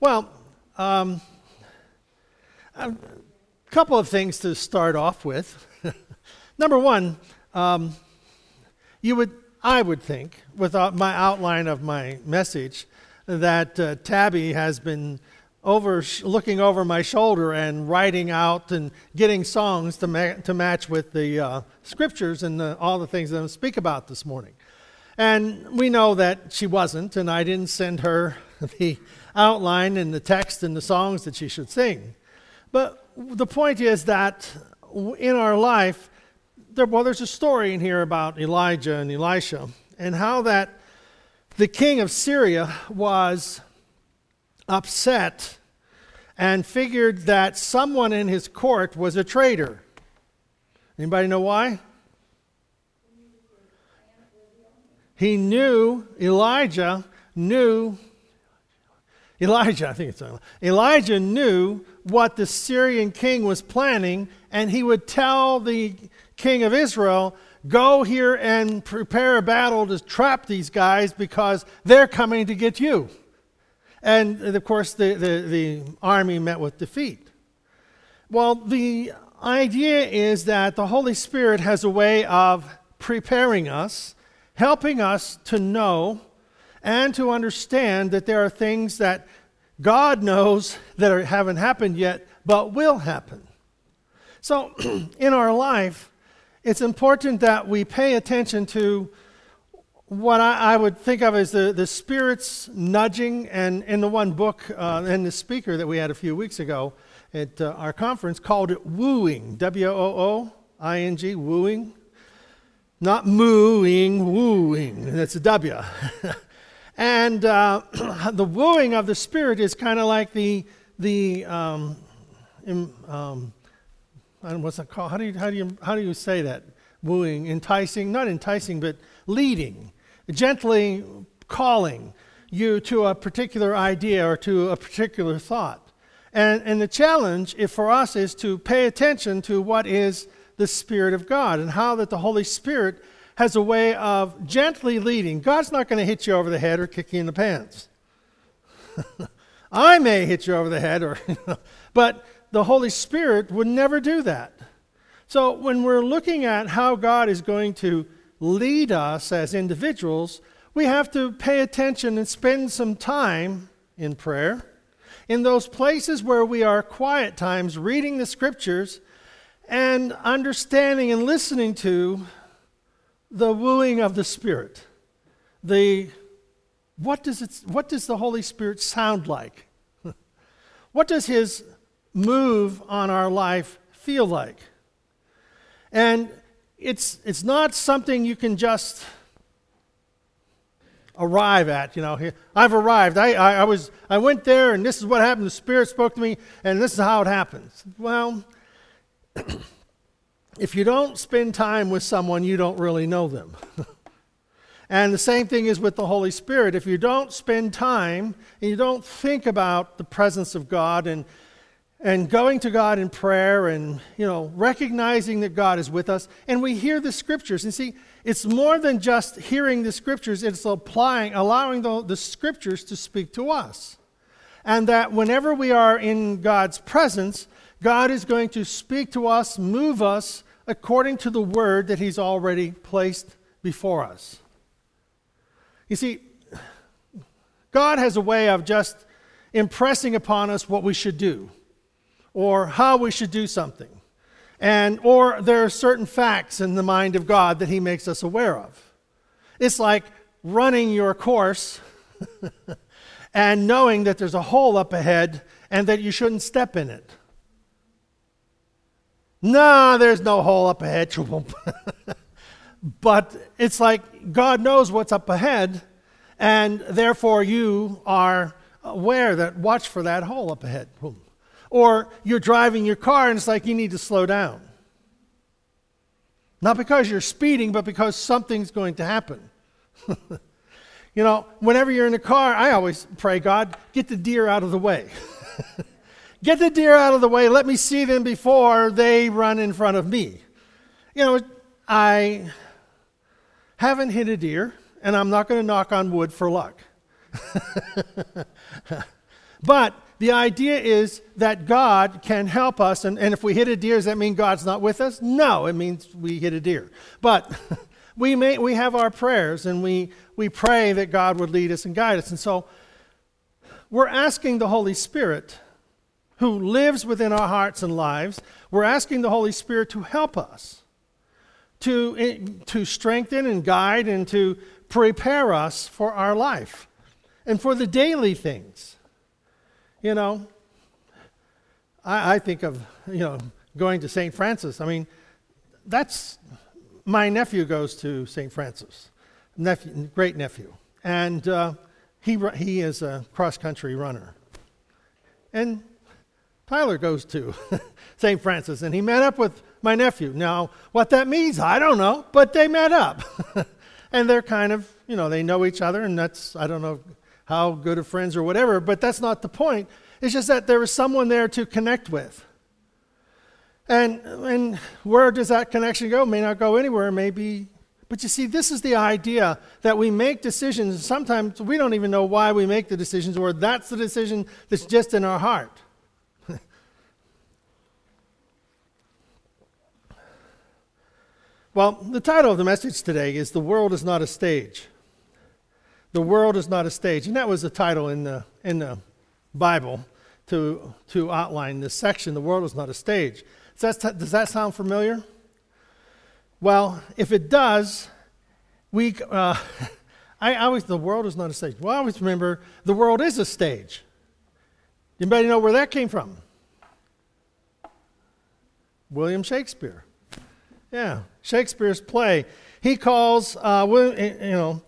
Well, um, a couple of things to start off with. Number one, um, you would, I would think, with my outline of my message, that uh, Tabby has been over looking over my shoulder and writing out and getting songs to, ma- to match with the uh, scriptures and the, all the things that I'm speak about this morning. And we know that she wasn't, and I didn't send her the outline and the text and the songs that she should sing. But the point is that in our life, there, well, there's a story in here about Elijah and Elisha and how that the king of Syria was upset and figured that someone in his court was a traitor. Anybody know why? He knew Elijah knew Elijah, I think it's Elijah knew what the Syrian king was planning, and he would tell the king of Israel, Go here and prepare a battle to trap these guys because they're coming to get you. And of course, the, the, the army met with defeat. Well, the idea is that the Holy Spirit has a way of preparing us, helping us to know and to understand that there are things that God knows that are, haven't happened yet, but will happen. So, in our life, it's important that we pay attention to what I, I, would think of as the, the Spirit's nudging, and in the one book uh, and the speaker that we had a few weeks ago at uh, our conference called it wooing, W O O I N G, wooing. Not mooing, wooing. That's a W. and uh, the wooing of the Spirit is kind of like the, the um, um, what's that called? How do, you, how, do you, how do you say that? Wooing, enticing, not enticing, but leading gently calling you to a particular idea or to a particular thought. And, and the challenge if for us is to pay attention to what is the Spirit of God and how that the Holy Spirit has a way of gently leading. God's not going to hit you over the head or kick you in the pants. I may hit you over the head, or, but the Holy Spirit would never do that. So when we're looking at how God is going to lead us as individuals, we have to pay attention and spend some time in prayer in those places where we are quiet times reading the scriptures and understanding and listening to the wooing of the spirit the what does it what does the holy spirit sound like what does his move on our life feel like and it's, it's not something you can just arrive at. You know, I've arrived. I, I, I, was, I went there, and this is what happened. The Spirit spoke to me, and this is how it happens. Well, if you don't spend time with someone, you don't really know them. and the same thing is with the Holy Spirit. If you don't spend time and you don't think about the presence of God and and going to God in prayer and, you know, recognizing that God is with us. And we hear the scriptures. And see, it's more than just hearing the scriptures, it's applying, allowing the, the scriptures to speak to us. And that whenever we are in God's presence, God is going to speak to us, move us according to the word that He's already placed before us. You see, God has a way of just impressing upon us what we should do or how we should do something. And, or there are certain facts in the mind of God that He makes us aware of. It's like running your course and knowing that there's a hole up ahead and that you shouldn't step in it. No, there's no hole up ahead. but it's like God knows what's up ahead, and therefore you are aware that watch for that hole up ahead. Or you're driving your car and it's like you need to slow down. Not because you're speeding, but because something's going to happen. you know, whenever you're in a car, I always pray, God, get the deer out of the way. get the deer out of the way. Let me see them before they run in front of me. You know, I haven't hit a deer, and I'm not going to knock on wood for luck. But the idea is that God can help us. And, and if we hit a deer, does that mean God's not with us? No, it means we hit a deer. But we, may, we have our prayers and we, we pray that God would lead us and guide us. And so we're asking the Holy Spirit, who lives within our hearts and lives, we're asking the Holy Spirit to help us, to, eh, to strengthen and guide and to prepare us for our life and for the daily things. You know, I, I think of, you know, going to St. Francis. I mean, that's, my nephew goes to St. Francis, nephew, great nephew. And uh, he, he is a cross country runner. And Tyler goes to St. Francis, and he met up with my nephew. Now, what that means, I don't know, but they met up. and they're kind of, you know, they know each other, and that's, I don't know how good of friends or whatever, but that's not the point. It's just that there was someone there to connect with. And, and where does that connection go? May not go anywhere, maybe. But you see, this is the idea that we make decisions. Sometimes we don't even know why we make the decisions, or that's the decision that's just in our heart. Well, the title of the message today is The World is Not a Stage. The world is not a stage. And that was the title in the, in the Bible to, to outline this section. The world is not a stage. Does that, does that sound familiar? Well, if it does, we, uh, I always, the world is not a stage. Well, I always remember the world is a stage. Anybody know where that came from? William Shakespeare. Yeah, Shakespeare's play. He calls, uh, you know,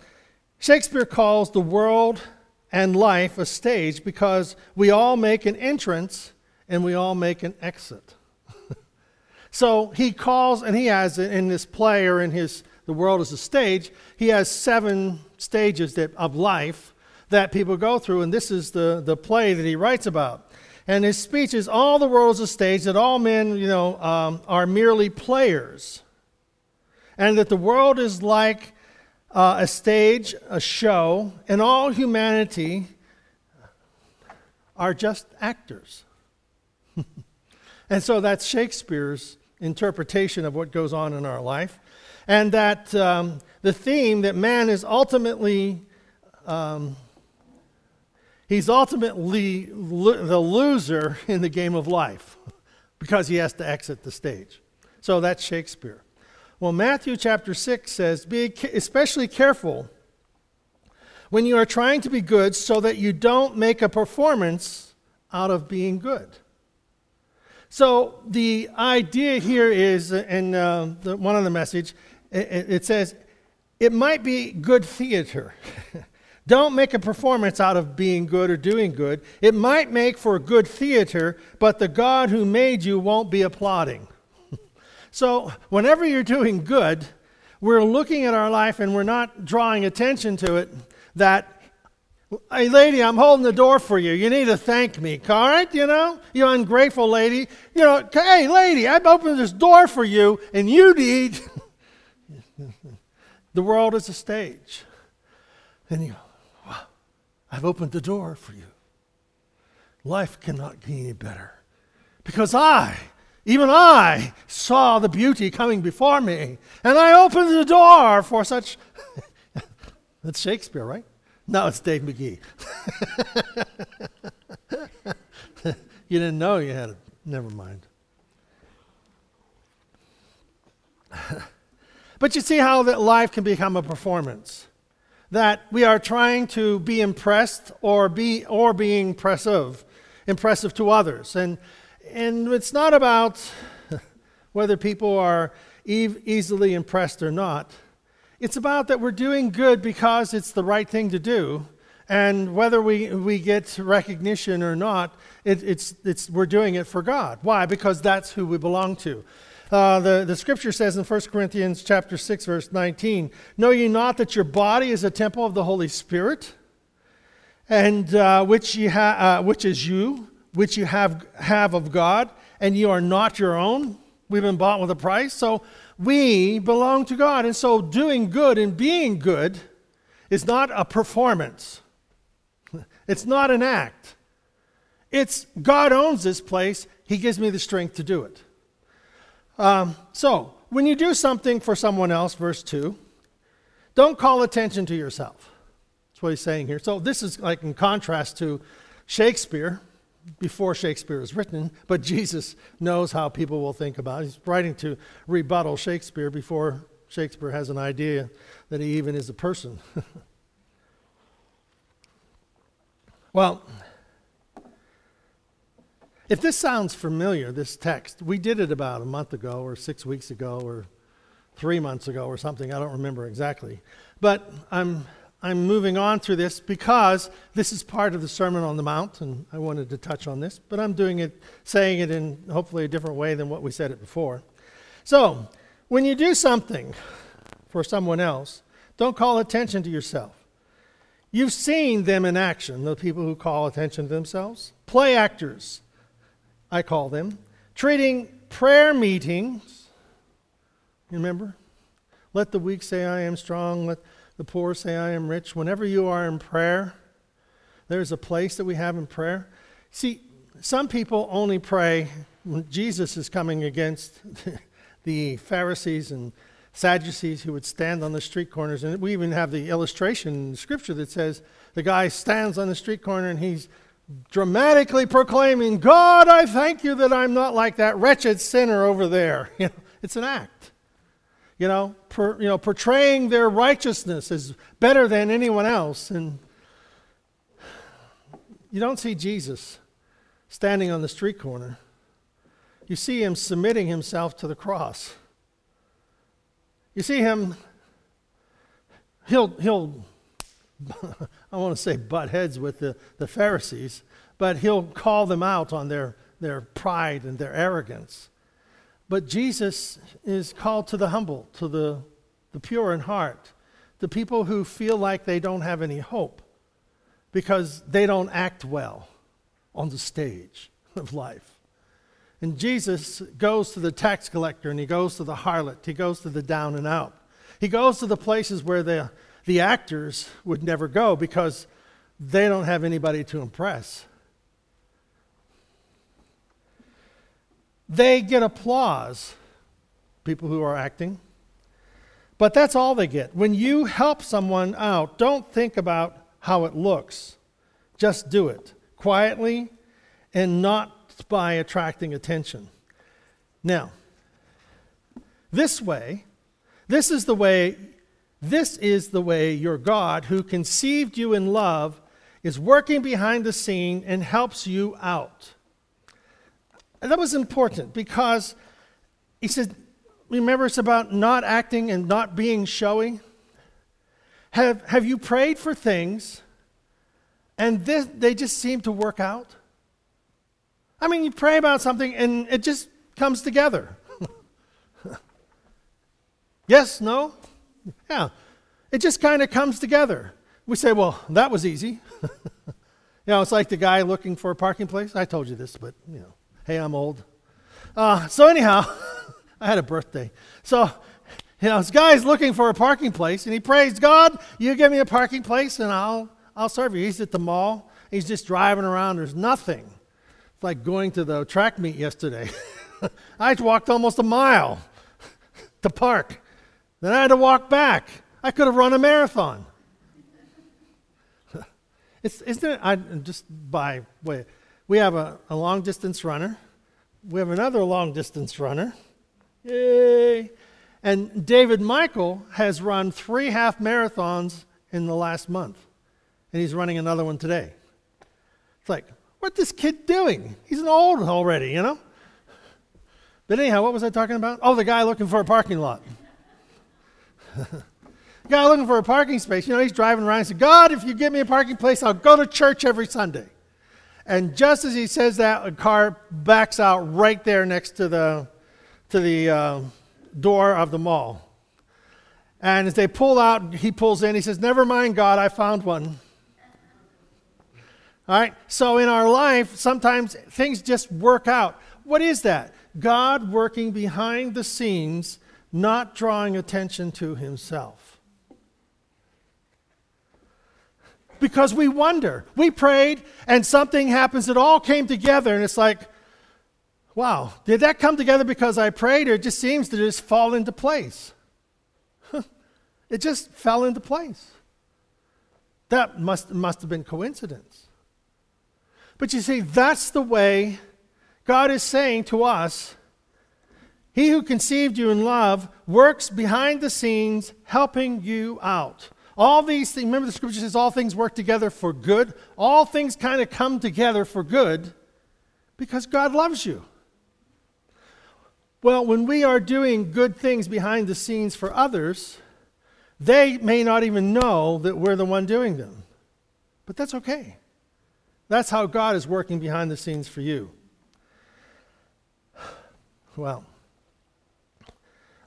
Shakespeare calls the world and life a stage because we all make an entrance and we all make an exit. so he calls, and he has in this play or in his The World is a Stage, he has seven stages that, of life that people go through, and this is the, the play that he writes about. And his speech is all the world is a stage, that all men, you know, um, are merely players. And that the world is like uh, a stage, a show, and all humanity are just actors. and so that's Shakespeare's interpretation of what goes on in our life. And that um, the theme that man is ultimately, um, he's ultimately lo- the loser in the game of life because he has to exit the stage. So that's Shakespeare. Well, Matthew chapter 6 says, Be especially careful when you are trying to be good so that you don't make a performance out of being good. So the idea here is, in uh, the, one of the message, it, it says, it might be good theater. Don't make a performance out of being good or doing good. It might make for good theater, but the God who made you won't be applauding. So, whenever you're doing good, we're looking at our life and we're not drawing attention to it that, hey, lady, I'm holding the door for you. You need to thank me, all right? You know, you ungrateful lady. You know, hey, lady, I've opened this door for you and you need. the world is a stage. And you I've opened the door for you. Life cannot be any better because I even I saw the beauty coming before me, and I opened the door for such. That's Shakespeare, right? No, it's Dave McGee. you didn't know you had it. Never mind. but you see how that life can become a performance. That we are trying to be impressed or be or being impressive, impressive to others. And and it's not about whether people are e- easily impressed or not. It's about that we're doing good because it's the right thing to do. And whether we, we get recognition or not, it, it's, it's, we're doing it for God. Why? Because that's who we belong to. Uh, the, the scripture says in 1 Corinthians chapter 6, verse 19, Know ye not that your body is a temple of the Holy Spirit, and uh, which, ye ha- uh, which is you, which you have, have of God, and you are not your own. We've been bought with a price. So we belong to God. And so doing good and being good is not a performance, it's not an act. It's God owns this place. He gives me the strength to do it. Um, so, when you do something for someone else, verse 2, don't call attention to yourself. That's what he's saying here. So, this is like in contrast to Shakespeare, before Shakespeare was written, but Jesus knows how people will think about it. He's writing to rebuttal Shakespeare before Shakespeare has an idea that he even is a person. well, if this sounds familiar, this text, we did it about a month ago or six weeks ago or three months ago or something. I don't remember exactly. But I'm I'm moving on through this because this is part of the Sermon on the Mount, and I wanted to touch on this, but I'm doing it, saying it in hopefully a different way than what we said it before. So, when you do something for someone else, don't call attention to yourself. You've seen them in action, the people who call attention to themselves. Play actors, I call them, treating prayer meetings, remember? Let the weak say, I am strong. Let the poor say, I am rich. Whenever you are in prayer, there's a place that we have in prayer. See, some people only pray when Jesus is coming against the Pharisees and Sadducees who would stand on the street corners. And we even have the illustration in scripture that says the guy stands on the street corner and he's dramatically proclaiming, God, I thank you that I'm not like that wretched sinner over there. It's an act you know, per, you know, portraying their righteousness is better than anyone else. And you don't see Jesus standing on the street corner. You see him submitting himself to the cross. You see him, he'll, he'll I want to say butt heads with the, the Pharisees, but he'll call them out on their, their pride and their arrogance. But Jesus is called to the humble, to the, the pure in heart, the people who feel like they don't have any hope because they don't act well on the stage of life. And Jesus goes to the tax collector and he goes to the harlot, he goes to the down and out. He goes to the places where the, the actors would never go because they don't have anybody to impress. They get applause, people who are acting. But that's all they get. When you help someone out, don't think about how it looks. Just do it quietly and not by attracting attention. Now, this way, this is the way this is the way your God who conceived you in love is working behind the scene and helps you out. And that was important because he said, remember, it's about not acting and not being showy. Have, have you prayed for things and this, they just seem to work out? I mean, you pray about something and it just comes together. yes, no? Yeah. It just kind of comes together. We say, well, that was easy. you know, it's like the guy looking for a parking place. I told you this, but, you know. Hey, I'm old. Uh, so, anyhow, I had a birthday. So, you know, this guy's looking for a parking place, and he prays, God, you give me a parking place, and I'll, I'll serve you. He's at the mall. He's just driving around. There's nothing. It's like going to the track meet yesterday. I walked almost a mile to park. Then I had to walk back. I could have run a marathon. it's, isn't it? I, just by way, we have a, a long distance runner. We have another long distance runner. Yay! And David Michael has run three half marathons in the last month. And he's running another one today. It's like, what's this kid doing? He's an old already, you know? But anyhow, what was I talking about? Oh, the guy looking for a parking lot. guy looking for a parking space. You know, he's driving around and said, God, if you give me a parking place, I'll go to church every Sunday. And just as he says that, a car backs out right there next to the, to the uh, door of the mall. And as they pull out, he pulls in. He says, Never mind, God, I found one. All right? So in our life, sometimes things just work out. What is that? God working behind the scenes, not drawing attention to himself. Because we wonder. We prayed and something happens, it all came together, and it's like, wow, did that come together because I prayed, or it just seems to just fall into place? it just fell into place. That must, must have been coincidence. But you see, that's the way God is saying to us He who conceived you in love works behind the scenes, helping you out. All these things, remember the scripture says all things work together for good? All things kind of come together for good because God loves you. Well, when we are doing good things behind the scenes for others, they may not even know that we're the one doing them. But that's okay. That's how God is working behind the scenes for you. Well,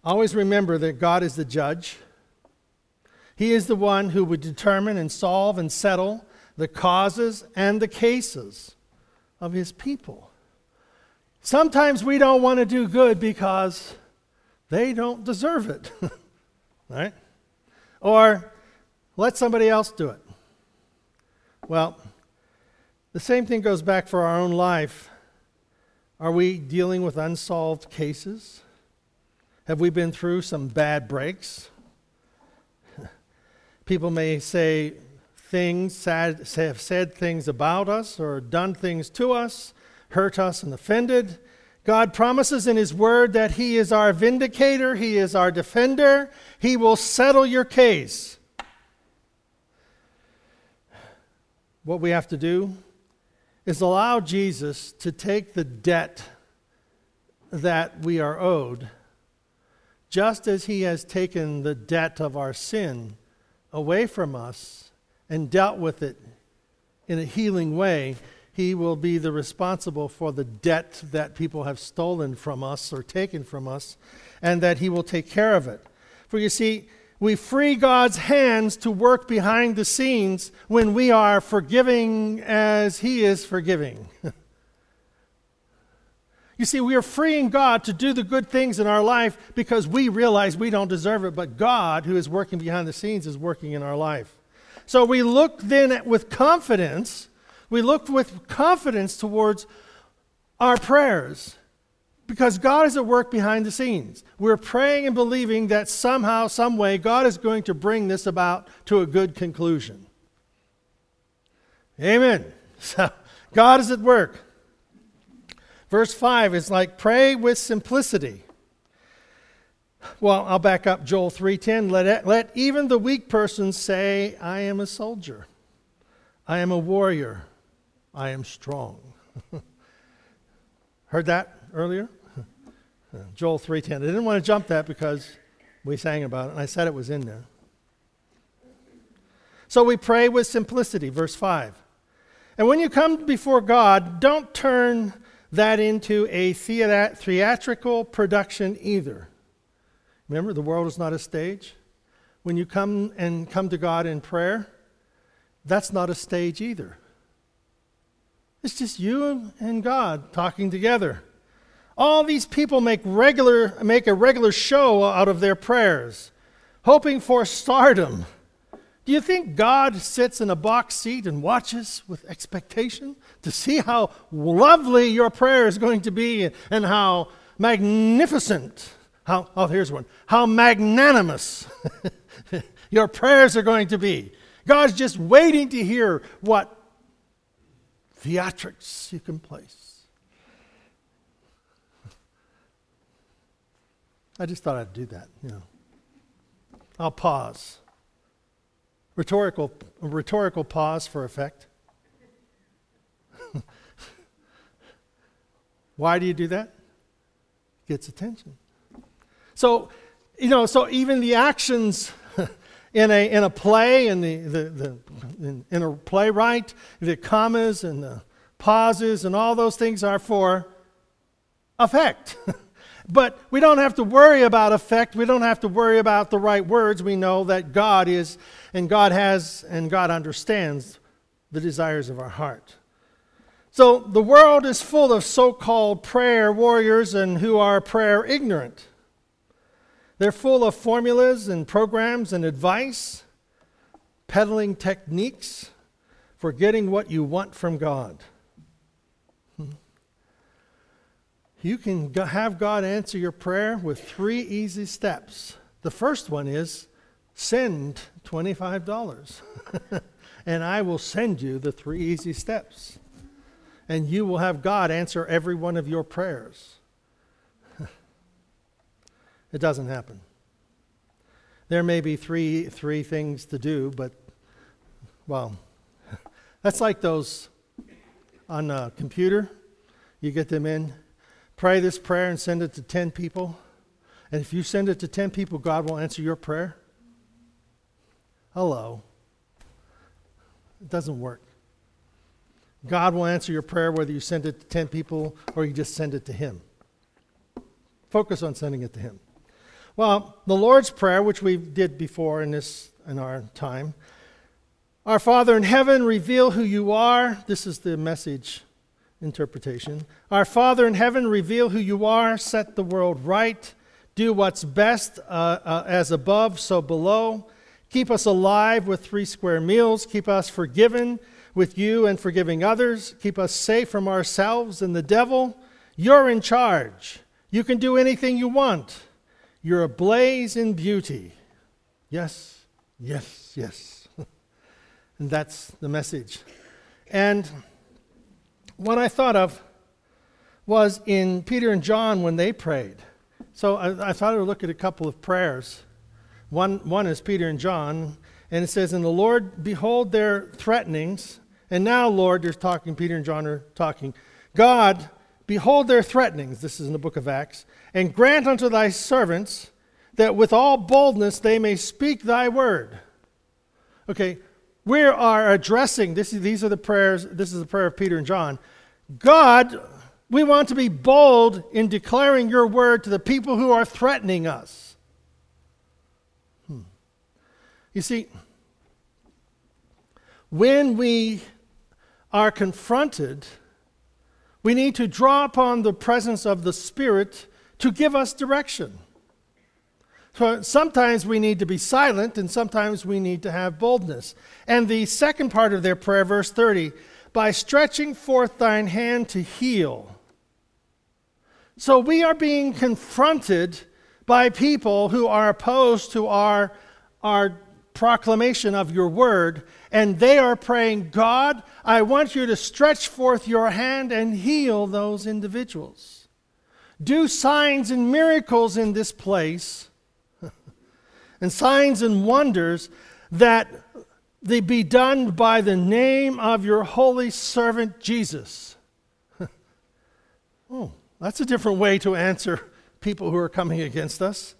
always remember that God is the judge he is the one who would determine and solve and settle the causes and the cases of his people. Sometimes we don't want to do good because they don't deserve it, right? Or let somebody else do it. Well, the same thing goes back for our own life. Are we dealing with unsolved cases? Have we been through some bad breaks? People may say things, sad, have said things about us or done things to us, hurt us and offended. God promises in His Word that He is our vindicator, He is our defender, He will settle your case. What we have to do is allow Jesus to take the debt that we are owed, just as He has taken the debt of our sin away from us and dealt with it in a healing way, he will be the responsible for the debt that people have stolen from us or taken from us, and that he will take care of it. For you see, we free God's hands to work behind the scenes when we are forgiving as he is forgiving. You see, we are freeing God to do the good things in our life because we realize we don't deserve it, but God, who is working behind the scenes, is working in our life. So we look then at, with confidence, we look with confidence towards our prayers because God is at work behind the scenes. We're praying and believing that somehow, some way, God is going to bring this about to a good conclusion. Amen. So God is at work. Verse 5 is like pray with simplicity. Well, I'll back up Joel 3:10. Let, let even the weak person say, I am a soldier. I am a warrior. I am strong. Heard that earlier? Joel 3:10. I didn't want to jump that because we sang about it and I said it was in there. So we pray with simplicity, verse 5. And when you come before God, don't turn that into a theatrical production either. Remember, the world is not a stage. When you come and come to God in prayer, that's not a stage either. It's just you and God talking together. All these people make regular make a regular show out of their prayers, hoping for stardom. Do you think God sits in a box seat and watches with expectation? to see how lovely your prayer is going to be and how magnificent, how, oh, here's one, how magnanimous your prayers are going to be. God's just waiting to hear what theatrics you can place. I just thought I'd do that, you know. I'll pause. Rhetorical, rhetorical pause for effect. Why do you do that? Gets attention. So, you know, so even the actions in a, in a play, in, the, the, the, in, in a playwright, the commas and the pauses and all those things are for effect. but we don't have to worry about effect. We don't have to worry about the right words. We know that God is, and God has, and God understands the desires of our heart. So the world is full of so called prayer warriors and who are prayer ignorant. They're full of formulas and programs and advice, peddling techniques for getting what you want from God. Hmm. You can have God answer your prayer with three easy steps. The first one is send $25, and I will send you the three easy steps. And you will have God answer every one of your prayers. it doesn't happen. There may be three, three things to do, but, well, that's like those on a computer. You get them in, pray this prayer and send it to 10 people. And if you send it to 10 people, God will answer your prayer. Hello. It doesn't work. God will answer your prayer whether you send it to 10 people or you just send it to Him. Focus on sending it to Him. Well, the Lord's Prayer, which we did before in, this, in our time, our Father in heaven, reveal who you are. This is the message interpretation. Our Father in heaven, reveal who you are, set the world right, do what's best uh, uh, as above, so below. Keep us alive with three square meals. Keep us forgiven with you and forgiving others. Keep us safe from ourselves and the devil. You're in charge. You can do anything you want. You're ablaze in beauty. Yes, yes, yes. and that's the message. And what I thought of was in Peter and John when they prayed. So I, I thought I would look at a couple of prayers one, one is Peter and John, and it says, And the Lord, behold their threatenings. And now, Lord, they're talking, Peter and John are talking. God, behold their threatenings. This is in the book of Acts. And grant unto thy servants that with all boldness they may speak thy word. Okay, we are addressing, this, these are the prayers, this is the prayer of Peter and John. God, we want to be bold in declaring your word to the people who are threatening us. You see, when we are confronted, we need to draw upon the presence of the Spirit to give us direction. So sometimes we need to be silent, and sometimes we need to have boldness. And the second part of their prayer, verse 30, by stretching forth thine hand to heal. So we are being confronted by people who are opposed to our, our proclamation of your word, and they are praying, God, I want you to stretch forth your hand and heal those individuals. Do signs and miracles in this place, and signs and wonders that they be done by the name of your holy servant Jesus. oh, that's a different way to answer people who are coming against us.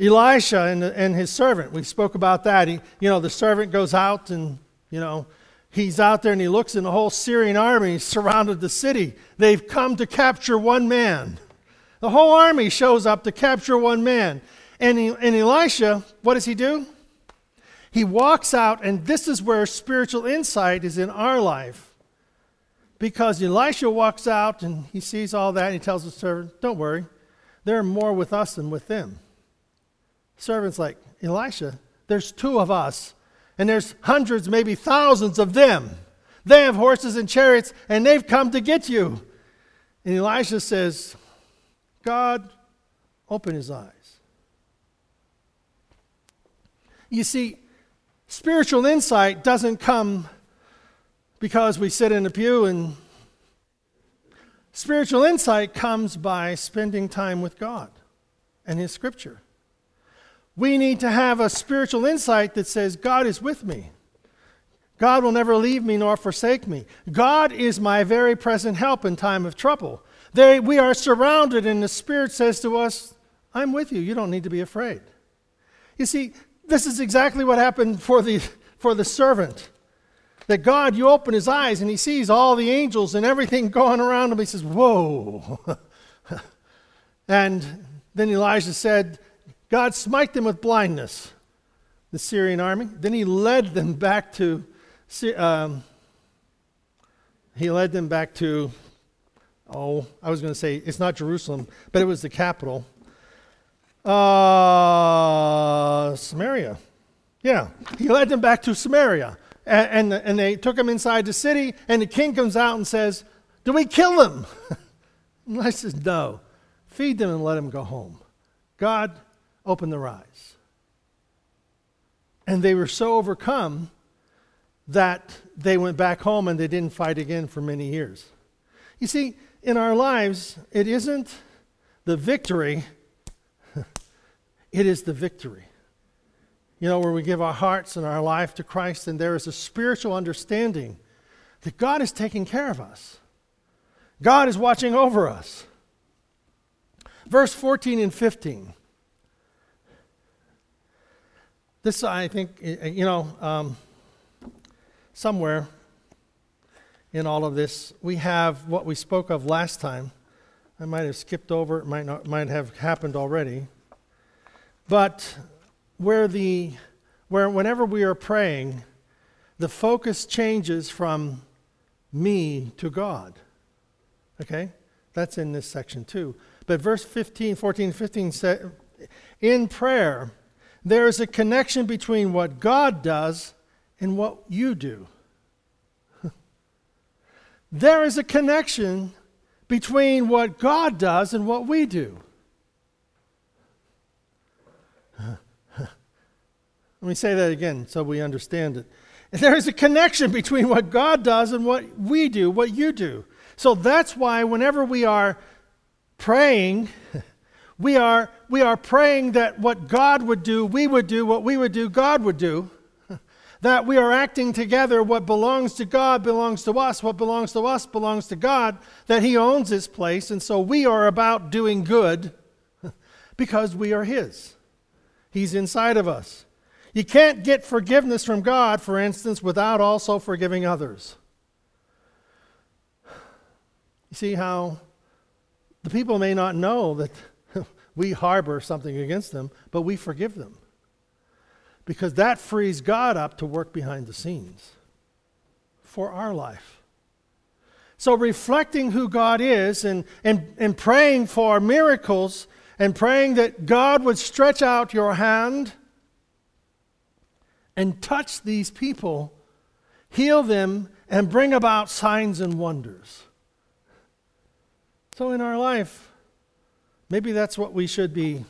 Elisha and, and his servant, we spoke about that. He, you know, the servant goes out and, you know, he's out there and he looks in the whole Syrian army surrounded the city. They've come to capture one man. The whole army shows up to capture one man. And, he, and Elisha, what does he do? He walks out, and this is where spiritual insight is in our life. Because Elisha walks out and he sees all that, and he tells the servant, Don't worry, there are more with us than with them servant's like, Elisha, there's two of us, and there's hundreds, maybe thousands of them. They have horses and chariots, and they've come to get you. And Elisha says, God, open his eyes. You see, spiritual insight doesn't come because we sit in a pew and spiritual insight comes by spending time with God and his scripture. We need to have a spiritual insight that says, God is with me. God will never leave me nor forsake me. God is my very present help in time of trouble. They, we are surrounded, and the Spirit says to us, I'm with you. You don't need to be afraid. You see, this is exactly what happened for the, for the servant. That God, you open his eyes and he sees all the angels and everything going around him. He says, Whoa. and then Elijah said, God smite them with blindness, the Syrian army. Then he led them back to, um, he led them back to, oh, I was going to say, it's not Jerusalem, but it was the capital. Uh, Samaria. Yeah, he led them back to Samaria. and, and, and they took him inside the city, and the king comes out and says, Do we kill him? and I says, No. Feed them and let them go home. God opened their eyes. And they were so overcome that they went back home and they didn't fight again for many years. You see, in our lives, it isn't the victory, it is the victory. You know, where we give our hearts and our life to Christ, and there is a spiritual understanding that God is taking care of us. God is watching over us. Verse 14 and 15. This, I think, you know, um, somewhere in all of this, we have what we spoke of last time. I might have skipped over, it might, not, might have happened already. But where the, where whenever we are praying, the focus changes from me to God. Okay? That's in this section too. But verse 15, 14, 15 says, in prayer, there is a connection between what God does and what you do. there is a connection between what God does and what we do. Let me say that again so we understand it. There is a connection between what God does and what we do, what you do. So that's why whenever we are praying, we are, we are praying that what God would do, we would do, what we would do, God would do. That we are acting together, what belongs to God belongs to us, what belongs to us belongs to God, that He owns this place, and so we are about doing good because we are His. He's inside of us. You can't get forgiveness from God, for instance, without also forgiving others. You see how the people may not know that we harbor something against them, but we forgive them. Because that frees God up to work behind the scenes for our life. So, reflecting who God is and, and, and praying for miracles and praying that God would stretch out your hand and touch these people, heal them, and bring about signs and wonders. So, in our life, maybe that's what we should be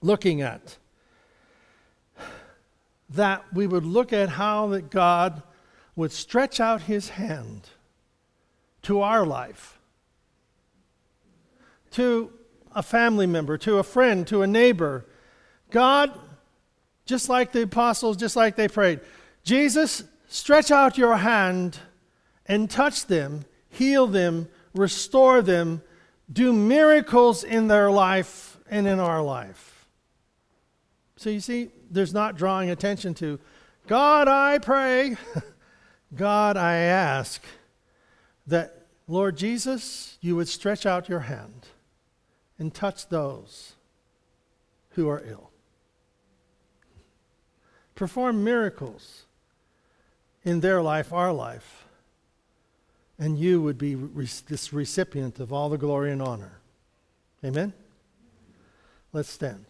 looking at. That we would look at how that God would stretch out his hand to our life, to a family member, to a friend, to a neighbor. God, just like the apostles, just like they prayed, Jesus, stretch out your hand and touch them, heal them, restore them, do miracles in their life and in our life. So you see, there's not drawing attention to, God, I pray, God, I ask that, Lord Jesus, you would stretch out your hand and touch those who are ill. Perform miracles in their life, our life and you would be re- this recipient of all the glory and honor. Amen? Let's stand.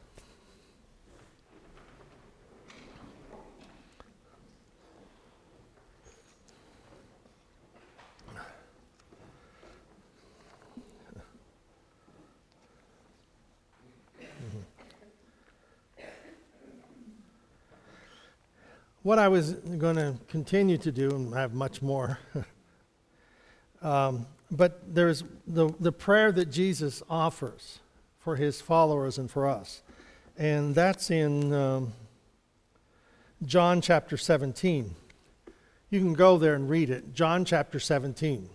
What I was going to continue to do, and have much more. Um, but there's the, the prayer that Jesus offers for his followers and for us. And that's in um, John chapter 17. You can go there and read it. John chapter 17.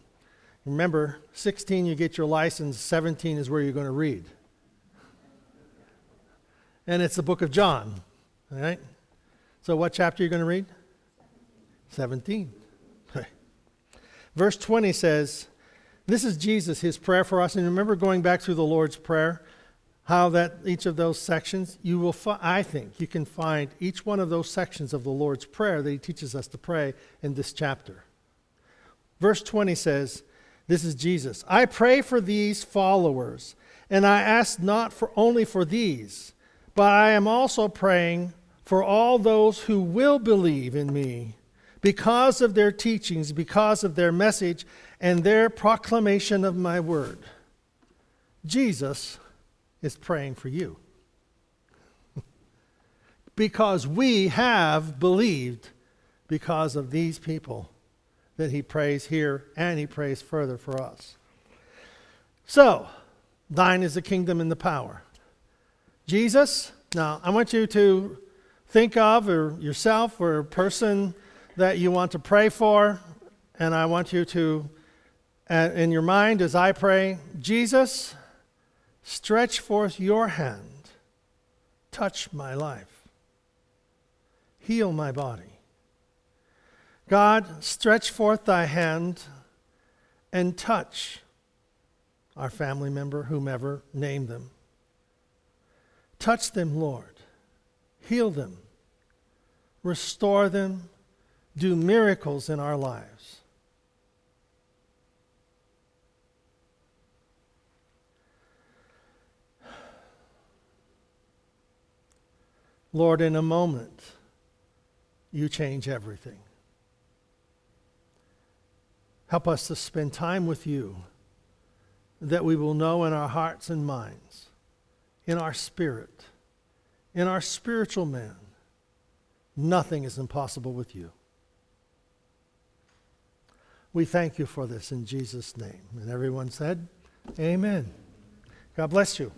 Remember, 16 you get your license, 17 is where you're going to read. And it's the book of John. All right? So what chapter are you going to read? 17. Verse 20 says, This is Jesus, his prayer for us. And remember going back through the Lord's Prayer, how that each of those sections, you will, fi- I think, you can find each one of those sections of the Lord's Prayer that he teaches us to pray in this chapter. Verse 20 says, This is Jesus. I pray for these followers, and I ask not for only for these, but I am also praying for all those who will believe in me because of their teachings, because of their message, and their proclamation of my word. Jesus is praying for you. because we have believed because of these people that he prays here and he prays further for us. So, thine is the kingdom and the power. Jesus, now I want you to think of or yourself or a person that you want to pray for, and I want you to, uh, in your mind as I pray, Jesus, stretch forth your hand, touch my life, heal my body. God, stretch forth thy hand and touch our family member, whomever, name them. Touch them, Lord. Heal them. Restore them. Do miracles in our lives. Lord, in a moment, you change everything. Help us to spend time with you that we will know in our hearts and minds, in our spirit, in our spiritual man, nothing is impossible with you. We thank you for this in Jesus' name. And everyone said, Amen. God bless you.